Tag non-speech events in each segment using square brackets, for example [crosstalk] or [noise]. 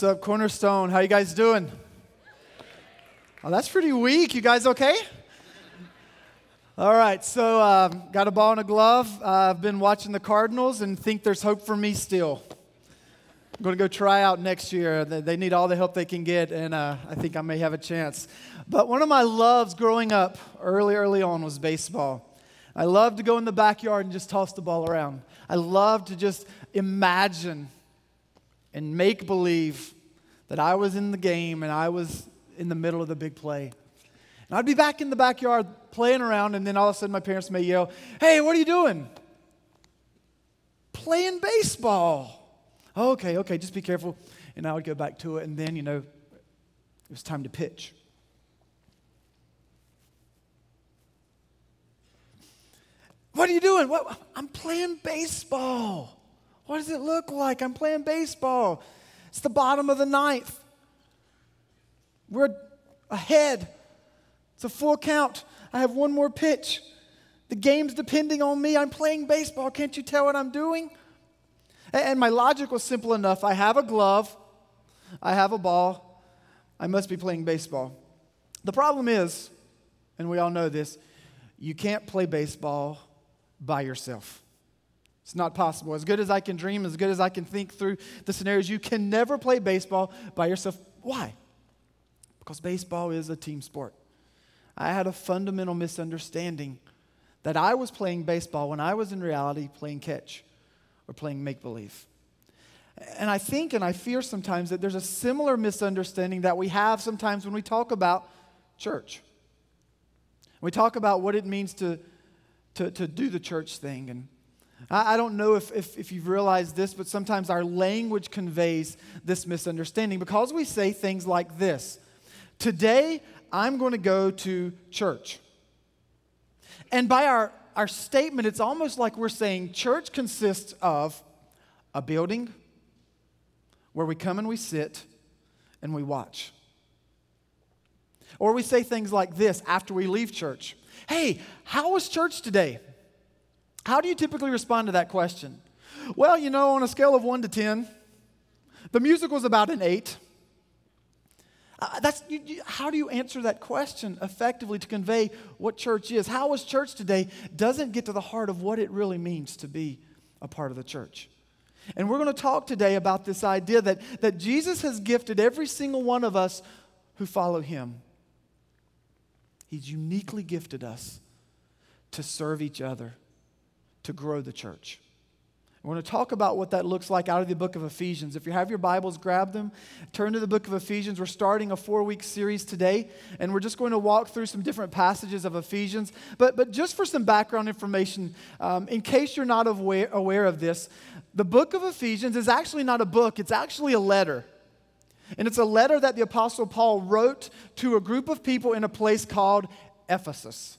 What's up, Cornerstone? How you guys doing? Oh, that's pretty weak. You guys okay? All right, so um, got a ball and a glove. Uh, I've been watching the Cardinals and think there's hope for me still. I'm going to go try out next year. They, need all the help they can get, and uh, I think I may have a chance. But one of my loves growing up early, early on was baseball. I loved to go in the backyard and just toss the ball around. I loved to just imagine and make believe that I was in the game and I was in the middle of the big play. And I'd be back in the backyard playing around, and then all of a sudden my parents may yell, Hey, what are you doing? Playing baseball. Okay, okay, just be careful. And I would go back to it, and then, you know, it was time to pitch. What are you doing? What? I'm playing baseball. What does it look like? I'm playing baseball. It's the bottom of the ninth. We're ahead. It's a full count. I have one more pitch. The game's depending on me. I'm playing baseball. Can't you tell what I'm doing? And my logic was simple enough. I have a glove, I have a ball, I must be playing baseball. The problem is, and we all know this, you can't play baseball by yourself. It's not possible. As good as I can dream, as good as I can think through the scenarios, you can never play baseball by yourself. Why? Because baseball is a team sport. I had a fundamental misunderstanding that I was playing baseball when I was in reality playing catch or playing make believe. And I think and I fear sometimes that there's a similar misunderstanding that we have sometimes when we talk about church. We talk about what it means to, to, to do the church thing and I, don't know if, if, if you've realized this, but sometimes our language conveys this misunderstanding because we say things like this Today, I'm going to go to church. And by our, our statement, it's almost like we're saying church consists of a building where we come and we sit and we watch. Or we say things like this after we leave church Hey, how was church today? How do you typically respond to that question? Well, you know, on a scale of 1 to 10, the music was about an 8. Uh, that's, you, you, how do you answer that question effectively to convey what church is? How is church today doesn't get to the heart of what it really means to be a part of the church. And we're going to talk today about this idea that, that Jesus has gifted every single one of us who follow him. He's uniquely gifted us to serve each other to grow the church. We're going to talk about what that looks like out of the book of Ephesians. If you have your Bibles, grab them, turn to the book of Ephesians. We're starting a four week series today, and we're just going to walk through some different passages of Ephesians. But, but just for some background information, um, in case you're not aware, aware of this, the book of Ephesians is actually not a book, it's actually a letter. And it's a letter that the Apostle Paul wrote to a group of people in a place called Ephesus.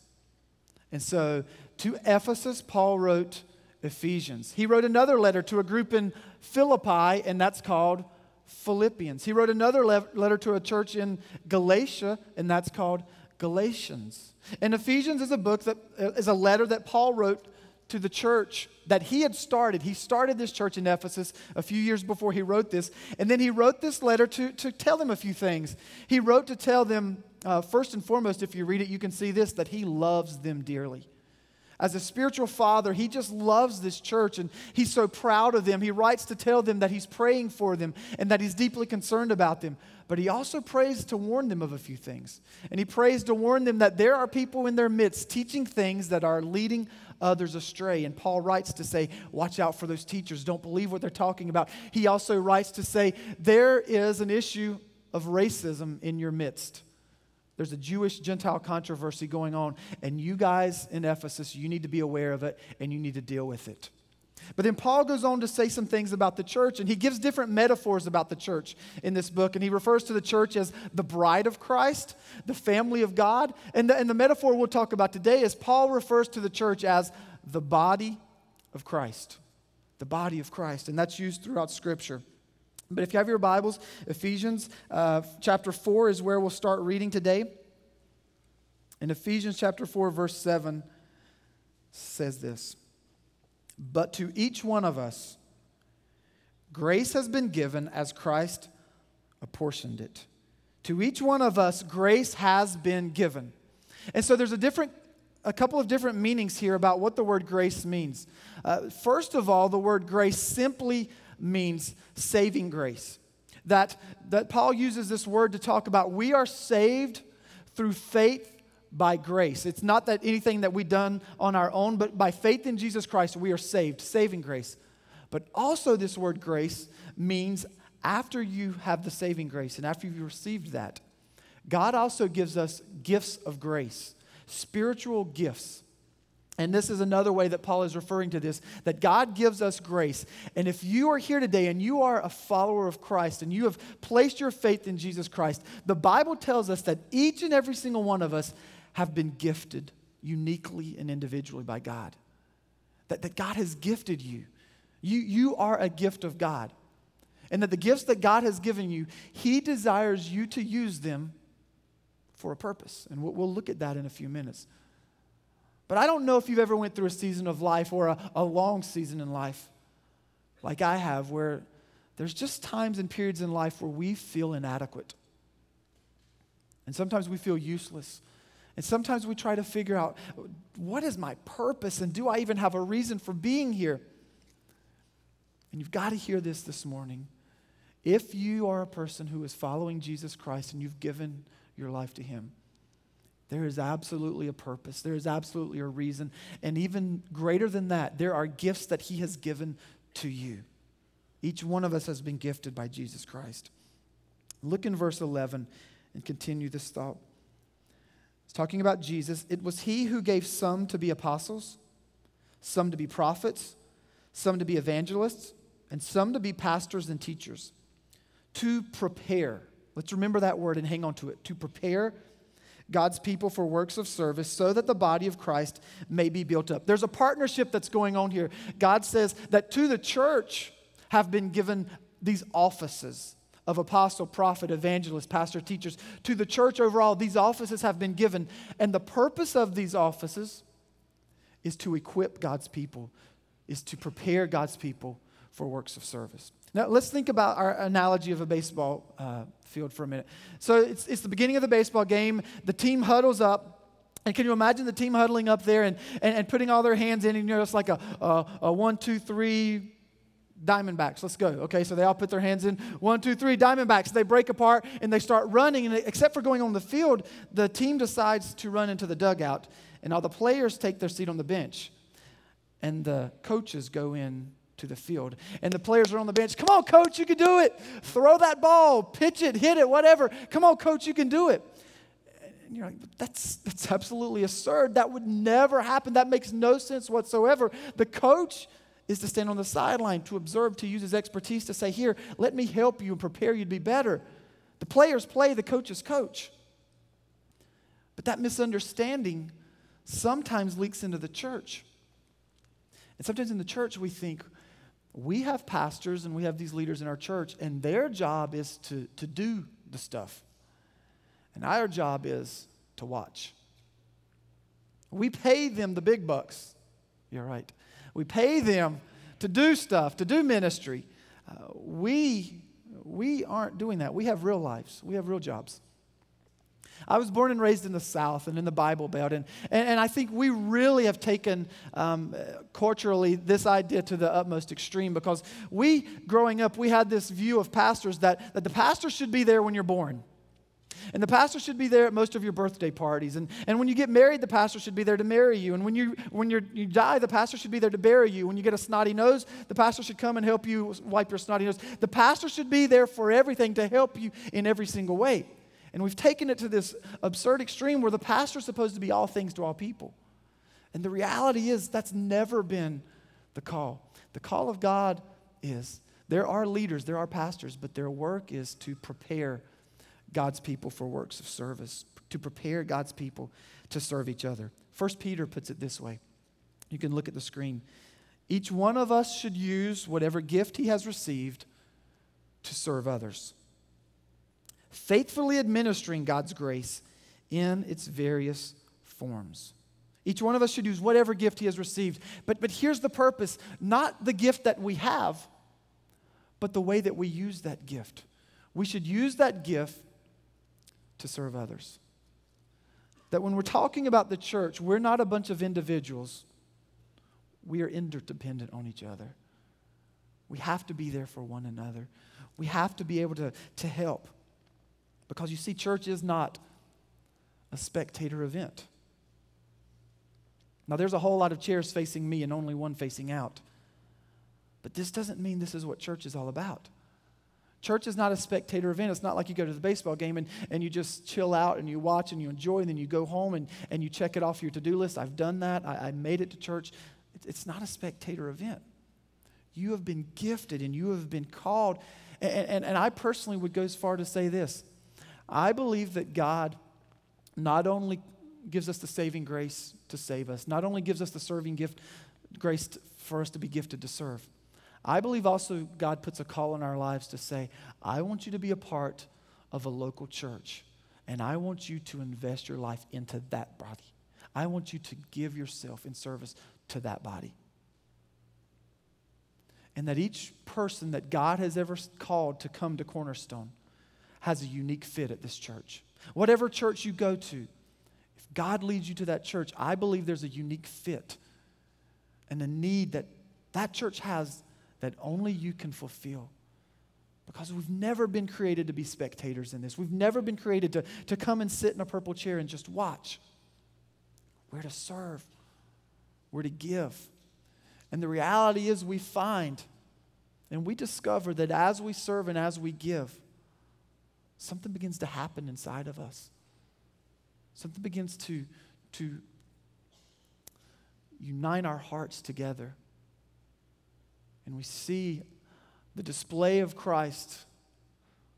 And so to Ephesus, Paul wrote Ephesians. He wrote another letter to a group in Philippi, and that's called Philippians. He wrote another le- letter to a church in Galatia, and that's called Galatians. And Ephesians is a book that uh, a letter that Paul wrote to the church that he had started. He started this church in Ephesus a few years before he wrote this. And then he wrote this letter to, to tell them a few things. He wrote to tell them, uh, first and foremost, if you read it, you can see this, that he loves them dearly as a spiritual father, he just loves this church and he's so proud of them. He writes to tell them that he's praying for them and that he's deeply concerned about them. But he also prays to warn them of a few things. And he prays to warn them that there are people in their midst teaching things that are leading others astray. And Paul writes to say, Watch out for those teachers. Don't believe what they're talking about. He also writes to say, There is an issue of racism in your midst. There's a Jewish Gentile controversy going on, and you guys in Ephesus, you need to be aware of it and you need to deal with it. But then Paul goes on to say some things about the church, and he gives different metaphors about the church in this book. And he refers to the church as the bride of Christ, the family of God. And the, and the metaphor we'll talk about today is Paul refers to the church as the body of Christ. The body of Christ. And that's used throughout Scripture. But if you have your Bibles, Ephesians uh, chapter 4 is where we'll start reading today. In Ephesians chapter 4, verse 7 says this But to each one of us, grace has been given as Christ apportioned it. To each one of us, grace has been given. And so there's a different a couple of different meanings here about what the word grace means. Uh, first of all, the word grace simply means saving grace. That, that Paul uses this word to talk about we are saved through faith by grace. It's not that anything that we've done on our own, but by faith in Jesus Christ, we are saved, saving grace. But also, this word grace means after you have the saving grace and after you've received that, God also gives us gifts of grace, spiritual gifts. And this is another way that Paul is referring to this that God gives us grace. And if you are here today and you are a follower of Christ and you have placed your faith in Jesus Christ, the Bible tells us that each and every single one of us have been gifted uniquely and individually by God. That, that God has gifted you. you. You are a gift of God. And that the gifts that God has given you, He desires you to use them for a purpose. And we'll, we'll look at that in a few minutes. But I don't know if you've ever went through a season of life or a, a long season in life like I have where there's just times and periods in life where we feel inadequate. And sometimes we feel useless. And sometimes we try to figure out what is my purpose and do I even have a reason for being here? And you've got to hear this this morning. If you are a person who is following Jesus Christ and you've given your life to Him, there is absolutely a purpose. There is absolutely a reason. And even greater than that, there are gifts that He has given to you. Each one of us has been gifted by Jesus Christ. Look in verse 11 and continue this thought. It's talking about Jesus. It was he who gave some to be apostles, some to be prophets, some to be evangelists, and some to be pastors and teachers. To prepare. Let's remember that word and hang on to it. To prepare God's people for works of service so that the body of Christ may be built up. There's a partnership that's going on here. God says that to the church have been given these offices of apostle, prophet, evangelist, pastor, teachers. To the church overall, these offices have been given. And the purpose of these offices is to equip God's people, is to prepare God's people for works of service. Now, let's think about our analogy of a baseball uh, field for a minute. So, it's, it's the beginning of the baseball game. The team huddles up. And can you imagine the team huddling up there and, and, and putting all their hands in? And you know, it's like a, a, a one, two, three, Diamondbacks, let's go. Okay, so they all put their hands in. One, two, three, Diamondbacks. They break apart and they start running. And except for going on the field, the team decides to run into the dugout. And all the players take their seat on the bench. And the coaches go in to the field. And the players are on the bench. Come on, coach, you can do it. Throw that ball, pitch it, hit it, whatever. Come on, coach, you can do it. And you're like, that's, that's absolutely absurd. That would never happen. That makes no sense whatsoever. The coach is to stand on the sideline, to observe, to use his expertise to say, Here, let me help you and prepare you to be better. The players play, the coaches coach. But that misunderstanding sometimes leaks into the church. And sometimes in the church, we think we have pastors and we have these leaders in our church, and their job is to, to do the stuff. And our job is to watch. We pay them the big bucks. You're right. We pay them to do stuff, to do ministry. Uh, we, we aren't doing that. We have real lives, we have real jobs. I was born and raised in the South and in the Bible Belt, and, and, and I think we really have taken um, culturally this idea to the utmost extreme because we, growing up, we had this view of pastors that, that the pastor should be there when you're born. And the pastor should be there at most of your birthday parties. And, and when you get married, the pastor should be there to marry you. And when, you, when you you die, the pastor should be there to bury you. When you get a snotty nose, the pastor should come and help you wipe your snotty nose. The pastor should be there for everything to help you in every single way. And we've taken it to this absurd extreme where the pastor is supposed to be all things to all people. And the reality is, that's never been the call. The call of God is there are leaders, there are pastors, but their work is to prepare God's people for works of service, to prepare God's people to serve each other. First Peter puts it this way. You can look at the screen. Each one of us should use whatever gift he has received to serve others, faithfully administering God's grace in its various forms. Each one of us should use whatever gift he has received. But, but here's the purpose not the gift that we have, but the way that we use that gift we should use that gift to serve others. That when we're talking about the church, we're not a bunch of individuals, we are interdependent on each other. We have to be there for one another. We have to be able to, to help. Because you see, church is not a spectator event. Now, there's a whole lot of chairs facing me and only one facing out. But this doesn't mean this is what church is all about. Church is not a spectator event. It's not like you go to the baseball game and, and you just chill out and you watch and you enjoy, and then you go home and, and you check it off your to do list. I've done that. I, I made it to church. It's not a spectator event. You have been gifted and you have been called. And, and, and I personally would go as far to say this I believe that God not only gives us the saving grace to save us, not only gives us the serving gift, grace for us to be gifted to serve I believe also God puts a call in our lives to say, I want you to be a part of a local church, and I want you to invest your life into that body. I want you to give yourself in service to that body. And that each person that God has ever called to come to Cornerstone has a unique fit at this church. Whatever church you go to, if God leads you to that church, I believe there's a unique fit and a need that that church has that only you can fulfill. Because we've never been created to be spectators in this. We've never been created to, to come and sit in a purple chair and just watch. We're to serve, we're to give. And the reality is, we find and we discover that as we serve and as we give, something begins to happen inside of us. Something begins to, to unite our hearts together and we see the display of Christ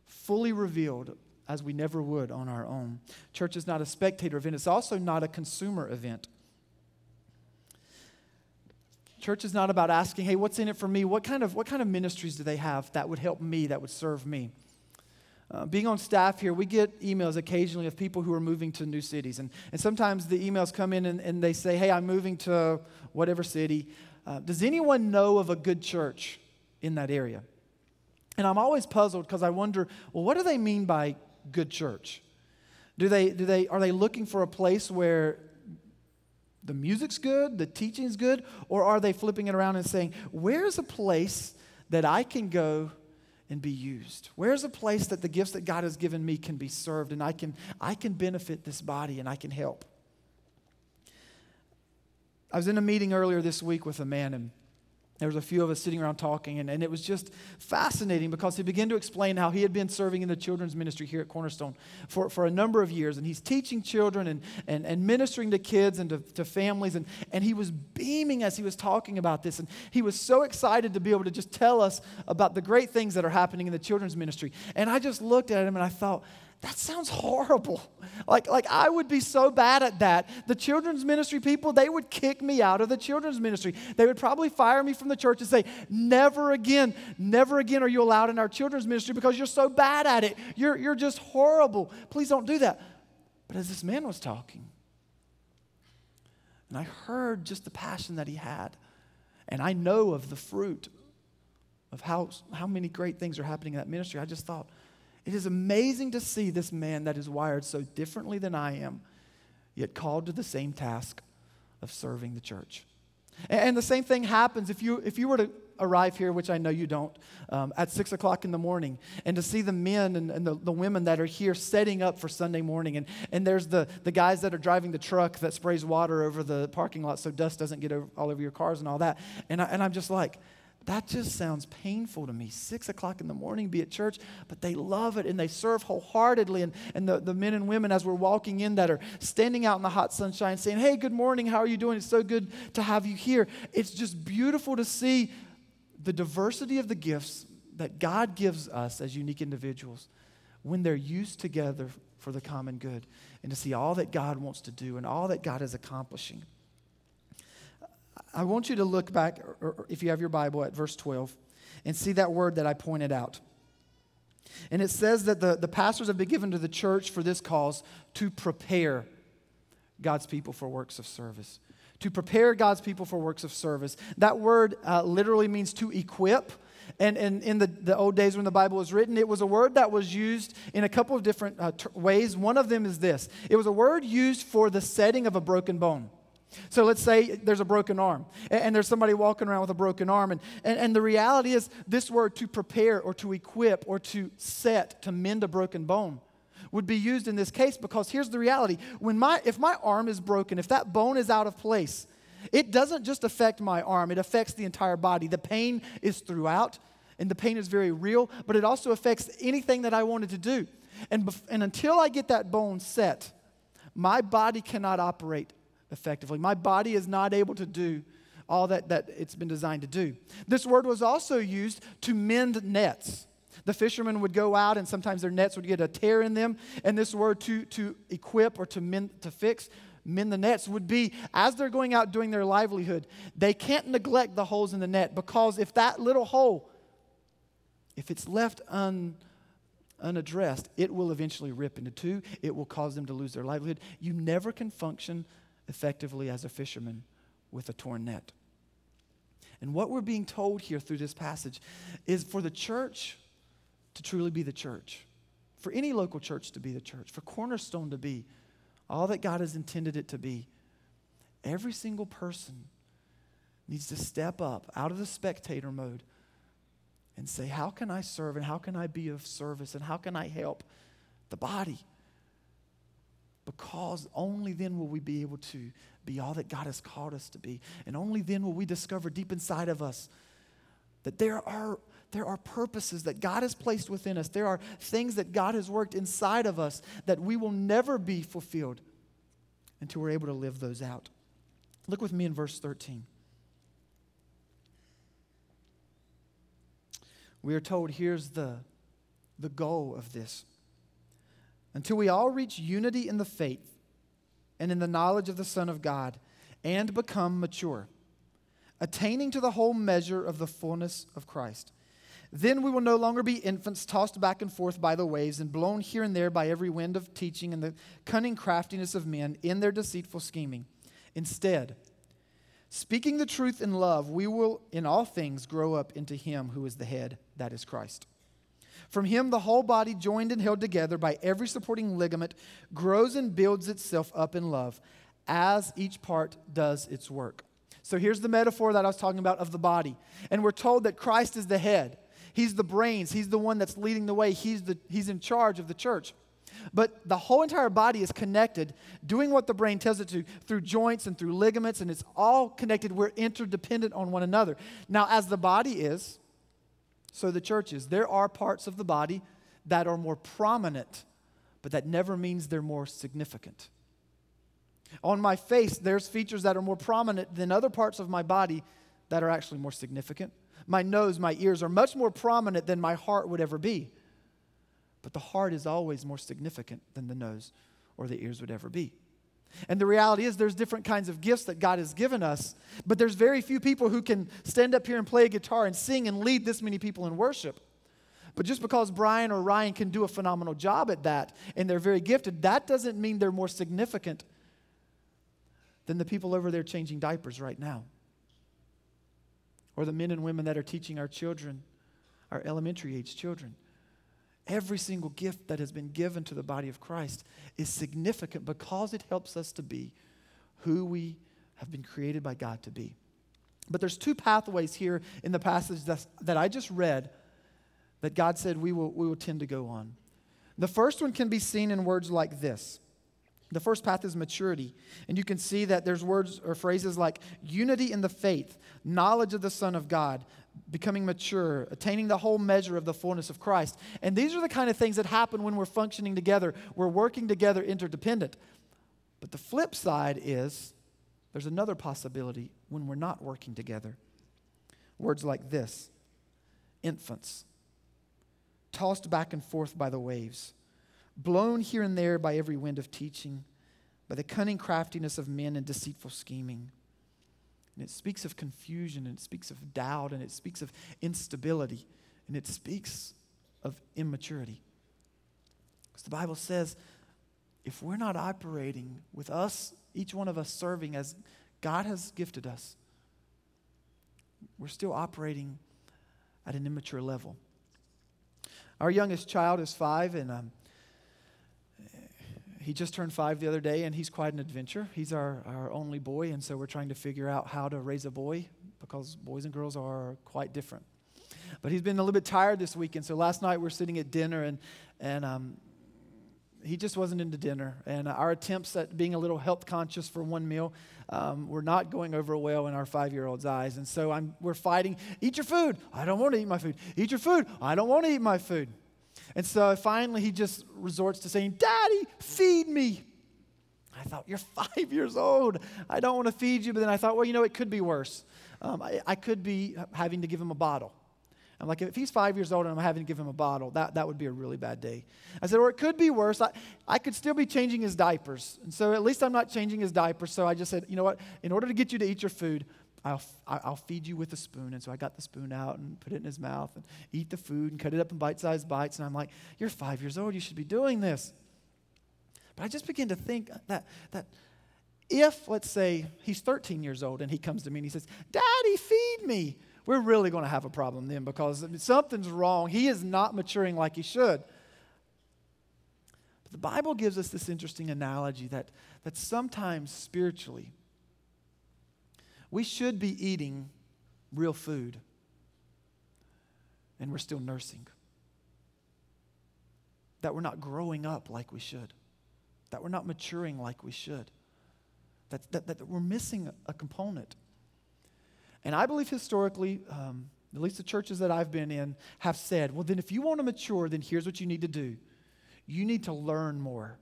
fully revealed as we never would on our own. Church is not a spectator event, it's also not a consumer event. Church is not about asking, hey, what's in it for me? What kind of, what kind of ministries do they have that would help me, that would serve me? Uh, being on staff here, we get emails occasionally of people who are moving to new cities. And, and sometimes the emails come in and, and they say, hey, I'm moving to whatever city. Uh, does anyone know of a good church in that area? And I'm always puzzled because I wonder, well, what do they mean by good church? Do they, do they, are they looking for a place where the music's good, the teaching's good, or are they flipping it around and saying, where's a place that I can go and be used? Where's a place that the gifts that God has given me can be served and I can, I can benefit this body and I can help? I was in a meeting earlier this week with a man, and there was a few of us sitting around talking, and, and it was just fascinating because he began to explain how he had been serving in the children's ministry here at Cornerstone for, for a number of years. And he's teaching children and, and, and ministering to kids and to, to families. And, and he was beaming as he was talking about this. And he was so excited to be able to just tell us about the great things that are happening in the children's ministry. And I just looked at him and I thought, that sounds horrible. [laughs] Like, like I would be so bad at that. The children's ministry people, they would kick me out of the children's ministry. They would probably fire me from the church and say, Never again, never again are you allowed in our children's ministry because you're so bad at it. You're, you're just horrible. Please don't do that. But as this man was talking, and I heard just the passion that he had, and I know of the fruit of how, how many great things are happening in that ministry, I just thought, it is amazing to see this man that is wired so differently than I am, yet called to the same task of serving the church. And the same thing happens if you, if you were to arrive here, which I know you don't, um, at six o'clock in the morning, and to see the men and, and the, the, women that are here setting up for Sunday morning. And, and there's the, the guys that are driving the truck that sprays water over the parking lot so dust doesn't get over, all over your cars and all that. And, I, and I'm just like, that just sounds painful to me. Six o'clock in the morning, be at church, but they love it and they serve wholeheartedly. And, and the, the men and women, as we're walking in, that are standing out in the hot sunshine saying, Hey, good morning, how are you doing? It's so good to have you here. It's just beautiful to see the diversity of the gifts that God gives us as unique individuals when they're used together for the common good and to see all that God wants to do and all that God is accomplishing. I want you to look back, if you have your Bible, at verse 12 and see that word that I pointed out. And it says that the, the pastors have been given to the church for this cause to prepare God's people for works of service. To prepare God's people for works of service. That word uh, literally means to equip. And, and in the, the old days when the Bible was written, it was a word that was used in a couple of different uh, t- ways. One of them is this it was a word used for the setting of a broken bone. So let's say there's a broken arm, and there's somebody walking around with a broken arm. And, and, and, the reality is, this word to prepare or to equip or to set, to mend a broken bone, would be used in this case because here's the reality. When my, if my arm is broken, if that bone is out of place, it doesn't just affect my arm, it affects the entire body. The pain is throughout, and the pain is very real, but it also affects anything that I wanted to do. And, bef- and until I get that bone set, my body cannot operate effectively. My body is not able to do all that, that it's been designed to do. This word was also used to mend nets. The fishermen would go out and sometimes their nets would get a tear in them. And this word to, to equip or to mend, to fix, mend the nets would be as they're going out doing their livelihood, they can't neglect the holes in the net because if that little hole, if it's left un, unaddressed, it will eventually rip into two. It will cause them to lose their livelihood. You never can function effectively as a fisherman with a torn net. And what we're being told here through this passage is for the church to truly be the church, for any local church to be the church, for Cornerstone to be all that God has intended it to be. Every single person needs to step up out of the spectator mode and say, How can I serve and how can I be of service and how can I help the body? Because only then will we be able to be all that God has called us to be. And only then will we discover deep inside of us that there are, there are purposes that God has placed within us. There are things that God has worked inside of us that we will never be fulfilled until we're able to live those out. Look with me in verse 13. We are told here's the, the goal of this until we all reach unity in the faith and in the knowledge of the Son of God and become mature, attaining to the whole measure of the fullness of Christ. Then we will no longer be infants tossed back and forth by the waves and blown here and there by every wind of teaching and the cunning craftiness of men in their deceitful scheming. Instead, speaking the truth in love, we will in all things grow up into Him who is the head, that is Christ. From him, the whole body, joined and held together by every supporting ligament, grows and builds itself up in love as each part does its work. So here's the metaphor that I was talking about of the body. And we're told that Christ is the head, He's the brains, He's the one that's leading the way, He's, the, he's in charge of the church. But the whole entire body is connected, doing what the brain tells it to through joints and through ligaments, and it's all connected. We're interdependent on one another. Now, as the body is, so the churches, there are parts of the body that are more prominent, but that never means they're more significant. On my face, there's features that are more prominent than other parts of my body that are actually more significant. My nose, my ears are much more prominent than my heart would ever be. But the heart is always more significant than the nose or the ears would ever be. And the reality is, there's different kinds of gifts that God has given us, but there's very few people who can stand up here and play a guitar and sing and lead this many people in worship. But just because Brian or Ryan can do a phenomenal job at that and they're very gifted, that doesn't mean they're more significant than the people over there changing diapers right now. Or the men and women that are teaching our children, our elementary age children. Every single gift that has been given to the body of Christ is significant because it helps us to be who we have been created by God to be. But there's two pathways here in the passage that I just read that God said we will, we will tend to go on. The first one can be seen in words like this. The first path is maturity. And you can see that there's words or phrases like unity in the faith, knowledge of the Son of God, becoming mature, attaining the whole measure of the fullness of Christ. And these are the kind of things that happen when we're functioning together. We're working together interdependent. But the flip side is there's another possibility when we're not working together. Words like this infants, tossed back and forth by the waves, blown here and there by every wind of teaching, by the cunning craftiness of men and deceitful scheming. And it speaks of confusion, and it speaks of doubt, and it speaks of instability, and it speaks of immaturity. Because the Bible says if we're not operating with us, each one of us serving as God has gifted us, we're still operating at an immature level. Our youngest child is five, and um, he just turned five the other day, and he's quite an adventure. He's our, our only boy, and so we're trying to figure out how to raise a boy because boys and girls are quite different. But he's been a little bit tired this weekend, so last night we we're sitting at dinner, and, and um, he just wasn't into dinner. And our attempts at being a little health conscious for one meal um, were not going over well in our five year old's eyes. And so I'm, we're fighting eat your food. I don't want to eat my food. Eat your food. I don't want to eat my food. And so finally he just resorts to saying, Daddy, feed me. I thought, You're [laughs] five years old. I don't want to feed you. But then I thought, Well, you know, it could be worse. Um, I, I could be having to give him a bottle. I'm like, if he's five years old and I'm having to give him a bottle, that, that would be a really bad day. I said, or it could be worse. I, I could still be changing his diapers. And so at least I'm not changing his diapers. So I just said, you know what? In order to get you to eat your food, I'll, I'll feed you with a spoon. And so I got the spoon out and put it in his mouth and eat the food and cut it up in bite sized bites. And I'm like, you're five years old. You should be doing this. But I just begin to think that, that if, let's say, he's 13 years old and he comes to me and he says, Daddy, feed me we're really going to have a problem then because something's wrong. He is not maturing like he should. But the Bible gives us this interesting analogy that, that sometimes spiritually, we should be eating real food and we're still nursing. That we're not growing up like we should. That we're not maturing like we should. That, that, that we're missing a component. And I believe historically, um, at least the churches that I've been in, have said, well, then if you want to mature, then here's what you need to do you need to learn more,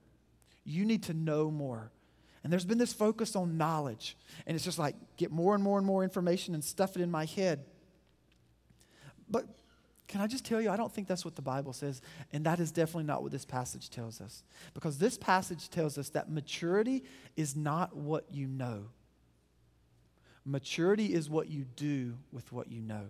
you need to know more. And there's been this focus on knowledge. And it's just like get more and more and more information and stuff it in my head. But can I just tell you, I don't think that's what the Bible says. And that is definitely not what this passage tells us. Because this passage tells us that maturity is not what you know. Maturity is what you do with what you know.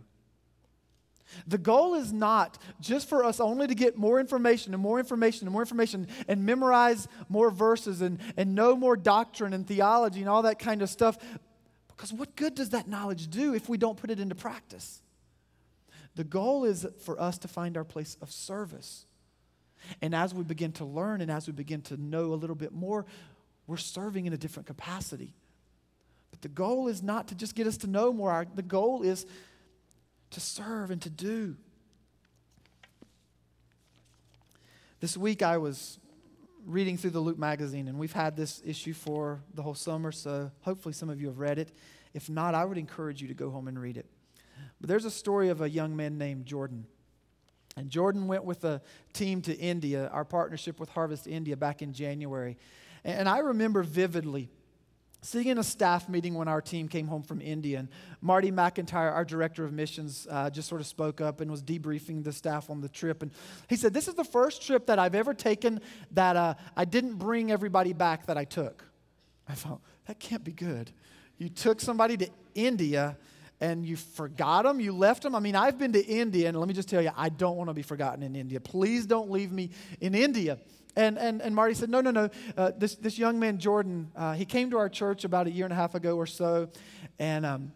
The goal is not just for us only to get more information and more information and more information and memorize more verses and, and know more doctrine and theology and all that kind of stuff. Because what good does that knowledge do if we don't put it into practice? The goal is for us to find our place of service. And as we begin to learn and as we begin to know a little bit more, we're serving in a different capacity. But the goal is not to just get us to know more, the goal is to serve and to do. This week I was reading through the Luke magazine, and we've had this issue for the whole summer, so hopefully some of you have read it. If not, I would encourage you to go home and read it. But there's a story of a young man named Jordan. And Jordan went with a team to India, our partnership with Harvest India back in January. And I remember vividly sitting in a staff meeting when our team came home from India, and Marty McIntyre, our director of missions, uh, just sort of spoke up and was debriefing the staff on the trip. And he said, This is the first trip that I've ever taken that uh, I didn't bring everybody back that I took. I thought, That can't be good. You took somebody to India and you forgot them, you left them. I mean, I've been to India, and let me just tell you, I don't want to be forgotten in India. Please don't leave me in India. And, and, and Marty said, No, no, no. Uh, this, this young man, Jordan, uh, he came to our church about a year and a half ago or so. And um,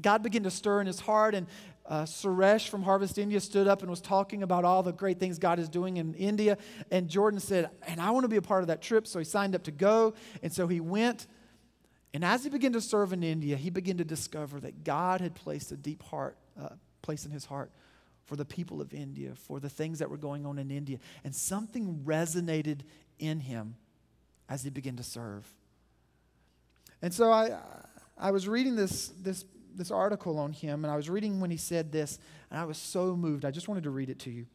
God began to stir in his heart. And uh, Suresh from Harvest India stood up and was talking about all the great things God is doing in India. And Jordan said, And I want to be a part of that trip. So he signed up to go. And so he went. And as he began to serve in India, he began to discover that God had placed a deep heart, uh, place in his heart for the people of India, for the things that were going on in India. And something resonated in him as he began to serve. And so I, I was reading this, this, this article on him, and I was reading when he said this, and I was so moved. I just wanted to read it to you.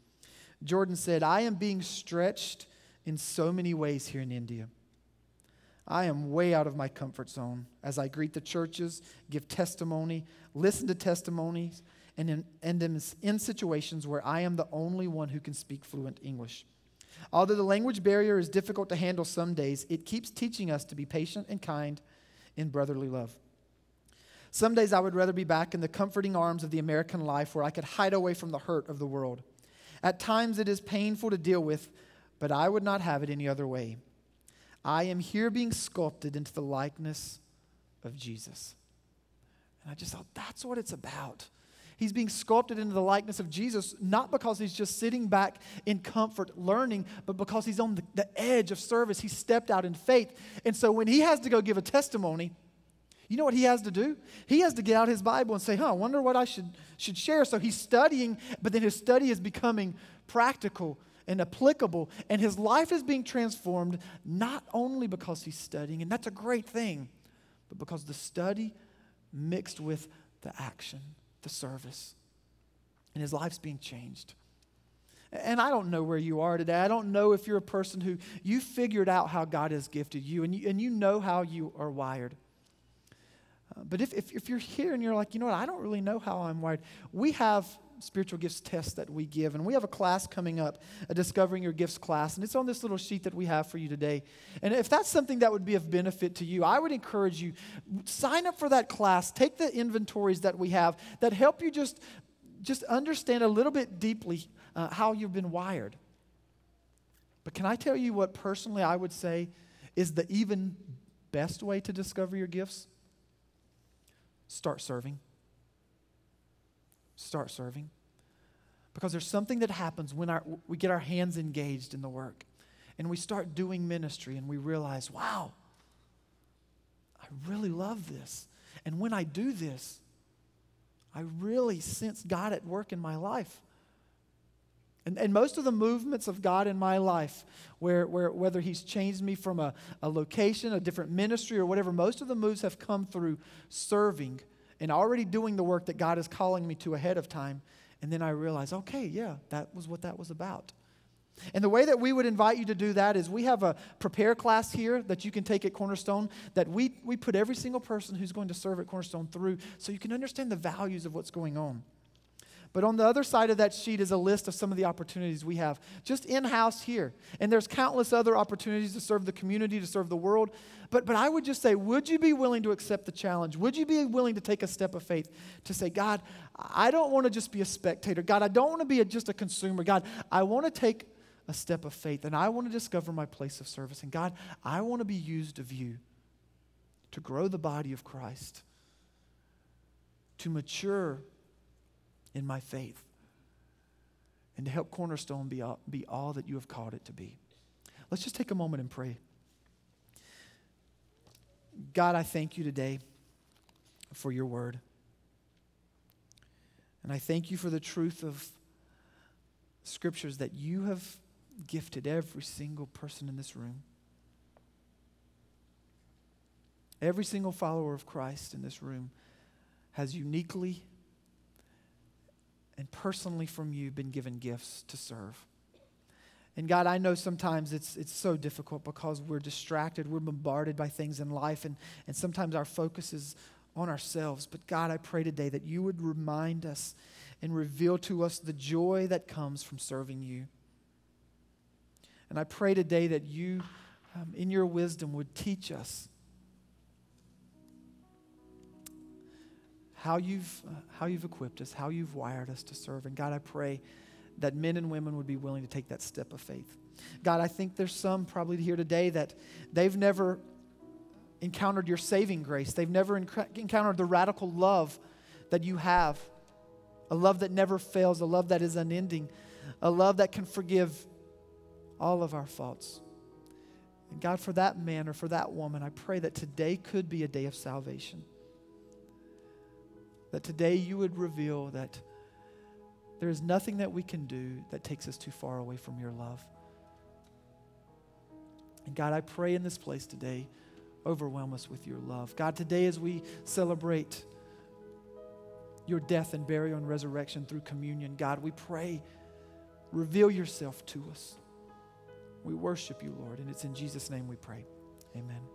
Jordan said, I am being stretched in so many ways here in India. I am way out of my comfort zone as I greet the churches, give testimony, listen to testimonies, and in, and in, in situations where I am the only one who can speak fluent English. Although the language barrier is difficult to handle some days, it keeps teaching us to be patient and kind in brotherly love. Some days I would rather be back in the comforting arms of the American life where I could hide away from the hurt of the world. At times it is painful to deal with, but I would not have it any other way. I am here being sculpted into the likeness of Jesus. And I just thought, that's what it's about. He's being sculpted into the likeness of Jesus, not because he's just sitting back in comfort learning, but because he's on the, the edge of service. He stepped out in faith. And so when he has to go give a testimony, you know what he has to do? He has to get out his Bible and say, huh, I wonder what I should, should share. So he's studying, but then his study is becoming practical and applicable, and his life is being transformed not only because he's studying, and that's a great thing, but because the study mixed with the action the service. And his life's being changed. And I don't know where you are today. I don't know if you're a person who you figured out how God has gifted you and you, and you know how you are wired. Uh, but if, if, if you're here and you're like, you know what, I don't really know how I'm wired, we have spiritual gifts tests that we give. And we have a class coming up, a Discovering Your Gifts class. And it's on this little sheet that we have for you today. And if that's something that would be of benefit to you, I would encourage you, sign up for that class. Take the inventories that we have that help you just, just understand a little bit deeply uh, how you've been wired. But can I tell you what personally I would say is the even best way to discover your gifts? Start serving start serving. Because there's something that happens when our, we get our hands engaged in the work and we start doing ministry and we realize, wow, I really love this. And when I do this, I really sense God at work in my life. And, and most of the movements of God in my life, where, where, whether He's changed me from a, a location, a different ministry, or whatever, most of the moves have come through serving and already doing the work that God is calling me to ahead of time. And then I realize, okay, yeah, that was what that was about. And the way that we would invite you to do that is we have a prepare class here that you can take at Cornerstone that we, we put every single person who's going to serve at Cornerstone through so you can understand the values of what's going on. But on the other side of that sheet is a list of some of the opportunities we have just in house here. And there's countless other opportunities to serve the community, to serve the world. But, but I would just say, would you be willing to accept the challenge? Would you be willing to take a step of faith to say, God, I don't want to just be a spectator. God, I don't want to be a, just a consumer. God, I want to take a step of faith and I want to discover my place of service. And God, I want to be used of you to grow the body of Christ, to mature in my faith and to help Cornerstone be all, be all that you have called it to be. Let's just take a moment and pray. God, I thank you today for your word. And I thank you for the truth of scriptures that you have gifted every single person in this room. Every single follower of Christ in this room has uniquely and personally from you been given gifts to serve. And God, I know sometimes it's, it's so difficult because we're distracted, we're bombarded by things in life, and, and sometimes our focus is on ourselves. But God, I pray today that you would remind us and reveal to us the joy that comes from serving you. And I pray today that you, um, in your wisdom, would teach us how you've, how you've equipped us, how you've wired us to serve. And God, I pray that men and women would be willing to take that step of faith. God, I think there's some probably here today that they've never encountered your saving grace. They've never encountered the radical love that you have a love that never fails, a love that is unending, a love that can forgive all of our faults. And God, for that man or for that woman, I pray that today could be a day of salvation that today you would reveal that there is nothing that we can do that takes us too far away from your love. And God, I pray in this place today, overwhelm us with your love. God, today as we celebrate your death and burial and resurrection through communion, God, we pray, reveal yourself to us. We worship you, Lord, and it's in Jesus' name we pray. Amen.